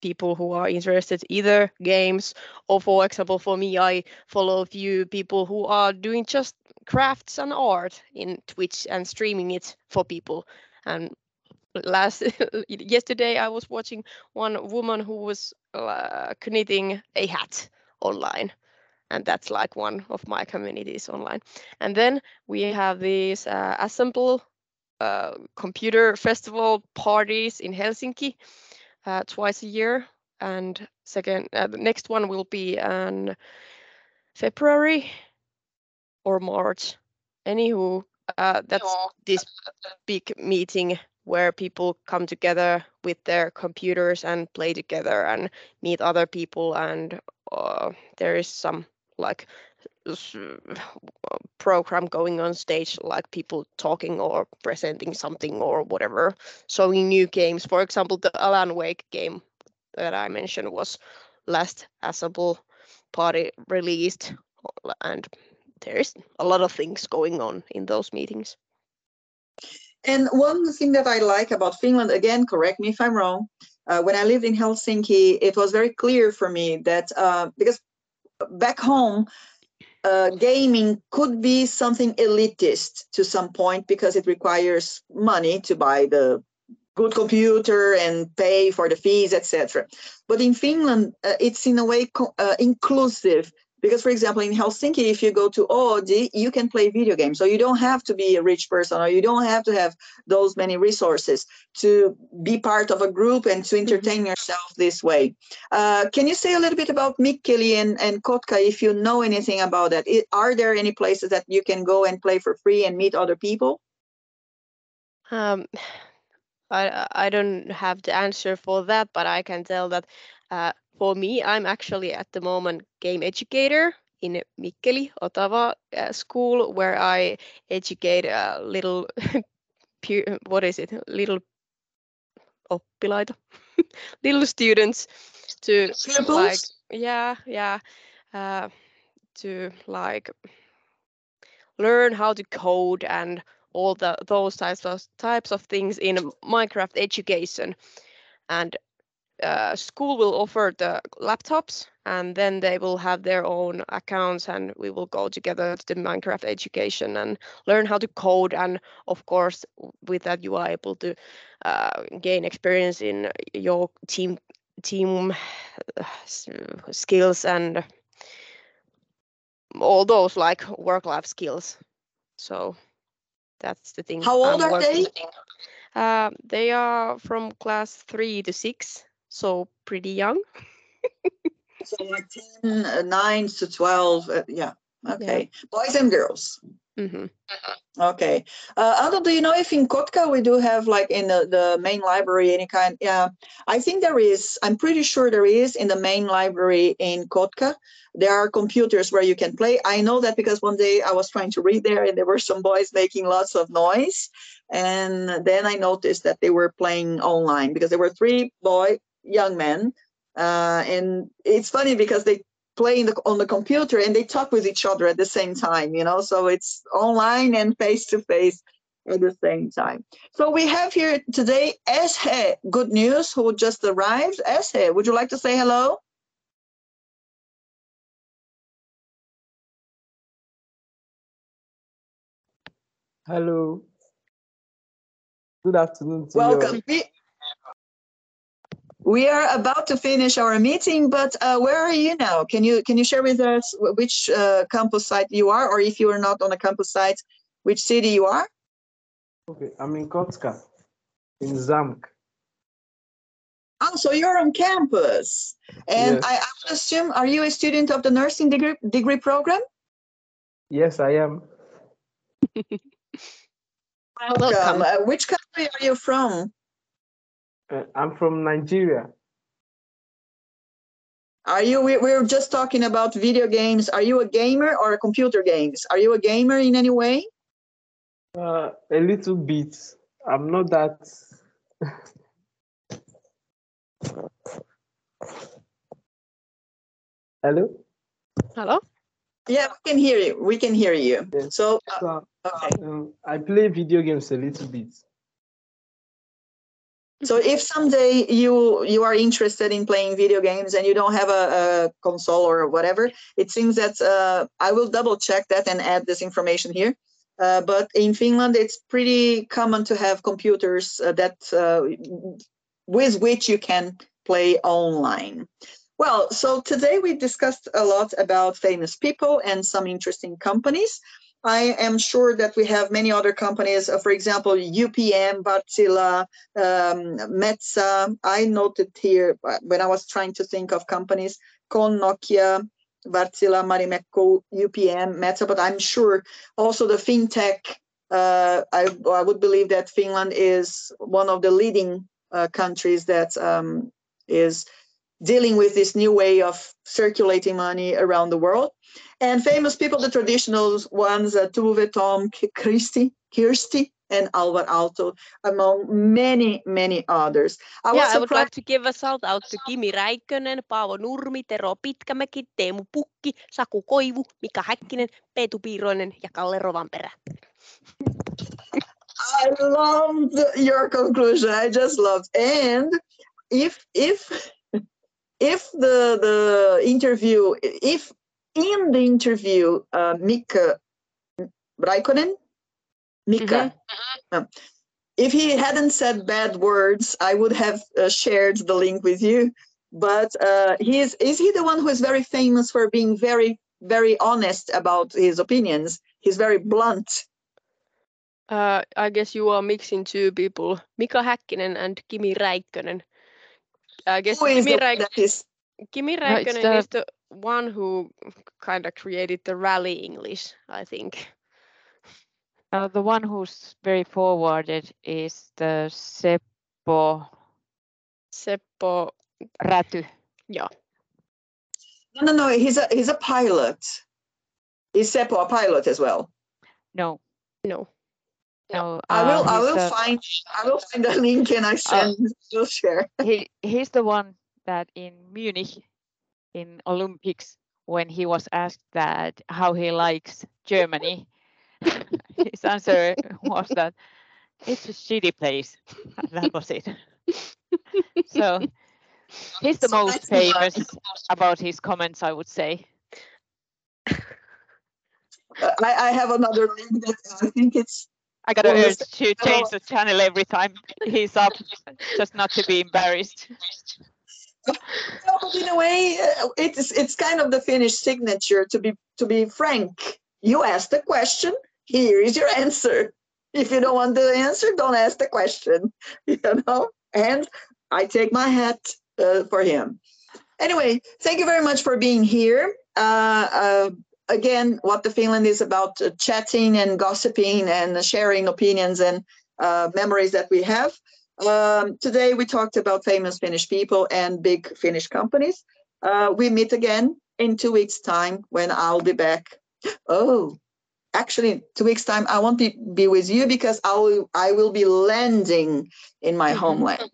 people who are interested either games or for example for me i follow a few people who are doing just crafts and art in twitch and streaming it for people. And last yesterday i was watching one woman who was uh, knitting a hat online and that's like one of my communities online. And then we have these uh, Assembly uh, computer festival parties in helsinki uh, twice a year. And second uh, the next one will be in february or march. Anywho uh, that's this big meeting where people come together with their computers and play together and meet other people and uh, there is some like program going on stage like people talking or presenting something or whatever showing new games for example the alan wake game that i mentioned was last Assembly party released, and there's a lot of things going on in those meetings. And one thing that I like about Finland, again, correct me if I'm wrong, uh, when I lived in Helsinki, it was very clear for me that uh, because back home, uh, gaming could be something elitist to some point because it requires money to buy the good computer and pay for the fees, etc. But in Finland, uh, it's in a way uh, inclusive because for example in helsinki if you go to oodi you can play video games. So you don't have to be a rich person or you don't have to have those many resources to be part of a group and to mm-hmm. entertain yourself this way. Uh, can you say a little bit about mikkeli and, and kotka if you know anything about that? It, are there any places that you can go and play for free and meet other people? Um, I, I don't have the answer for that but i can tell that uh, for me, I'm actually at the moment game educator in Mikkeli, Otava uh, school, where I educate a little, what is it, little oppilaita, little students to Pupils? like, yeah, yeah, uh, to like learn how to code and all the those types of types of things in Minecraft education. And uh, school will offer the laptops and then they will have their own accounts and we will go together to the minecraft education and learn how to code and of course with that you are able to uh, gain experience in your team team uh, skills and all those like work life skills. So that's the thing how old I'm are they? uh, they are from class three to six so pretty young. so like 10, uh, 9 to 12. Uh, yeah. Okay. Yeah. Boys and girls. Mm-hmm. Okay. Uh, do you know if in Kotka we do have like in the, the main library any kind? Yeah, I think there is. I'm pretty sure there is in the main library in Kotka. There are computers where you can play. I know that because one day I was trying to read there and there were some boys making lots of noise. And then I noticed that they were playing online because there were three boy young men. Uh, and it's funny because they play the, on the computer and they talk with each other at the same time, you know, so it's online and face to face at the same time. So we have here today Eshe, good news, who just arrived. Eshe, would you like to say hello? Hello. Good afternoon. Welcome. You. We are about to finish our meeting, but uh, where are you now? Can you can you share with us which uh, campus site you are, or if you are not on a campus site, which city you are? Okay, I'm in Kotka, in Xamk. Oh, so you're on campus, and yes. I, I would assume, are you a student of the nursing degree degree program? Yes, I am. Welcome. Welcome. Uh, which country are you from? Uh, I'm from Nigeria. Are you? We, we are just talking about video games. Are you a gamer or a computer games? Are you a gamer in any way? Uh, a little bit. I'm not that. Hello. Hello. Yeah, we can hear you. We can hear you. Yes. So, uh, okay. Um, I play video games a little bit. So if someday you you are interested in playing video games and you don't have a, a console or whatever, it seems that uh, I will double check that and add this information here. Uh, but in Finland, it's pretty common to have computers uh, that uh, with which you can play online. Well, so today we discussed a lot about famous people and some interesting companies. I am sure that we have many other companies, uh, for example, UPM, Wärtsilä, um, Metsä. I noted here uh, when I was trying to think of companies, KONE, Nokia, Wärtsilä, Marimekko, UPM, Metsä, but I'm sure also the fintech. Uh, I, I, would believe that Finland is one of the leading uh, countries that um, is dealing with this new way of circulating money around the world. And famous people, the traditional ones, uh, Tove, Tom, Kirsty, Kirsty, and Alvar Aalto, among many, many others. I yeah, was I would like to give a shout out to Kimi Räikkönen, Paavo Nurmi, Tero Pitkämäki, Teemu Pukki, Saku Koivu, Mika Häkkinen, Peetu Piiroinen ja Kalle Rovanperä. I loved your conclusion. I just loved. And if if if the the interview, if in the interview, uh, Mika Raikkonen, Mika, um, if he hadn't said bad words, I would have uh, shared the link with you. But uh, he is is he the one who is very famous for being very very honest about his opinions? He's very blunt. Uh, I guess you are mixing two people, Mika Häkkinen and Kimi Räikkönen. I guess Who is Kimi, Räik- that is Kimi No, Räikkönen the- is the one who kind of created the rally English, I think. Uh, the one who's very forwarded is the Seppo Seppo, Räty. yeah. No, no, no. He's a he's a pilot. Is Seppo a pilot as well? No, No. No. I will. uh, I will the- find. I will find the link and I send. will share. he he's the one that in Munich in Olympics when he was asked that how he likes Germany his answer was that it's a shitty place and that was it so he's the So most that's the- famous about his comments I would say Uh, I, I have another link that I think it's. I got to Well, urge to change the channel every time he's up just not to be embarrassed No, but in a way, uh, it's it's kind of the Finnish signature. To be to be frank, you ask the question. Here is your answer. If you don't want the answer, don't ask the question. You know. And I take my hat uh, for him. Anyway, thank you very much for being here. Uh, uh, again, what the Finland is about uh, chatting and gossiping and sharing opinions and uh, memories that we have. Um, today we talked about famous Finnish people and big Finnish companies. Uh, we meet again in two weeks' time when I'll be back. Oh, actually, two weeks' time I won't be, be with you because I will I will be landing in my Mhm. homeland.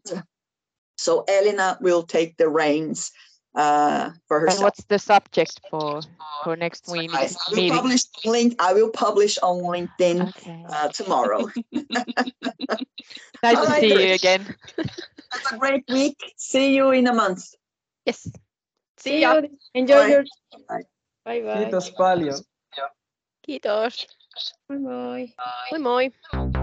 So Elina will take the reins uh, for and what's the subject for for next week I will meeting publish link. I will publish on LinkedIn okay uh, tomorrow. nice all to right, see you again Have a great week. See you in a month. Yes. See See ya. you. Enjoy Bye. your. Bye. Bye bye. Kiitos paljon. Kiitos. Bye bye. Moi moi.